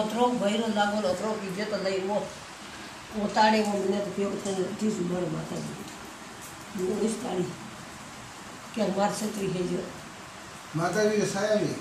ઓતરો ભયરો લાગો ઓતરો પીજે તો લઈ વો ઓતાડે એવો મને તો કેવું થઈને જીસું મારે માતાજી. ઓગણીસ તારીખ કે માર છત્રી થઈ ગયો માતાજી સાયાવી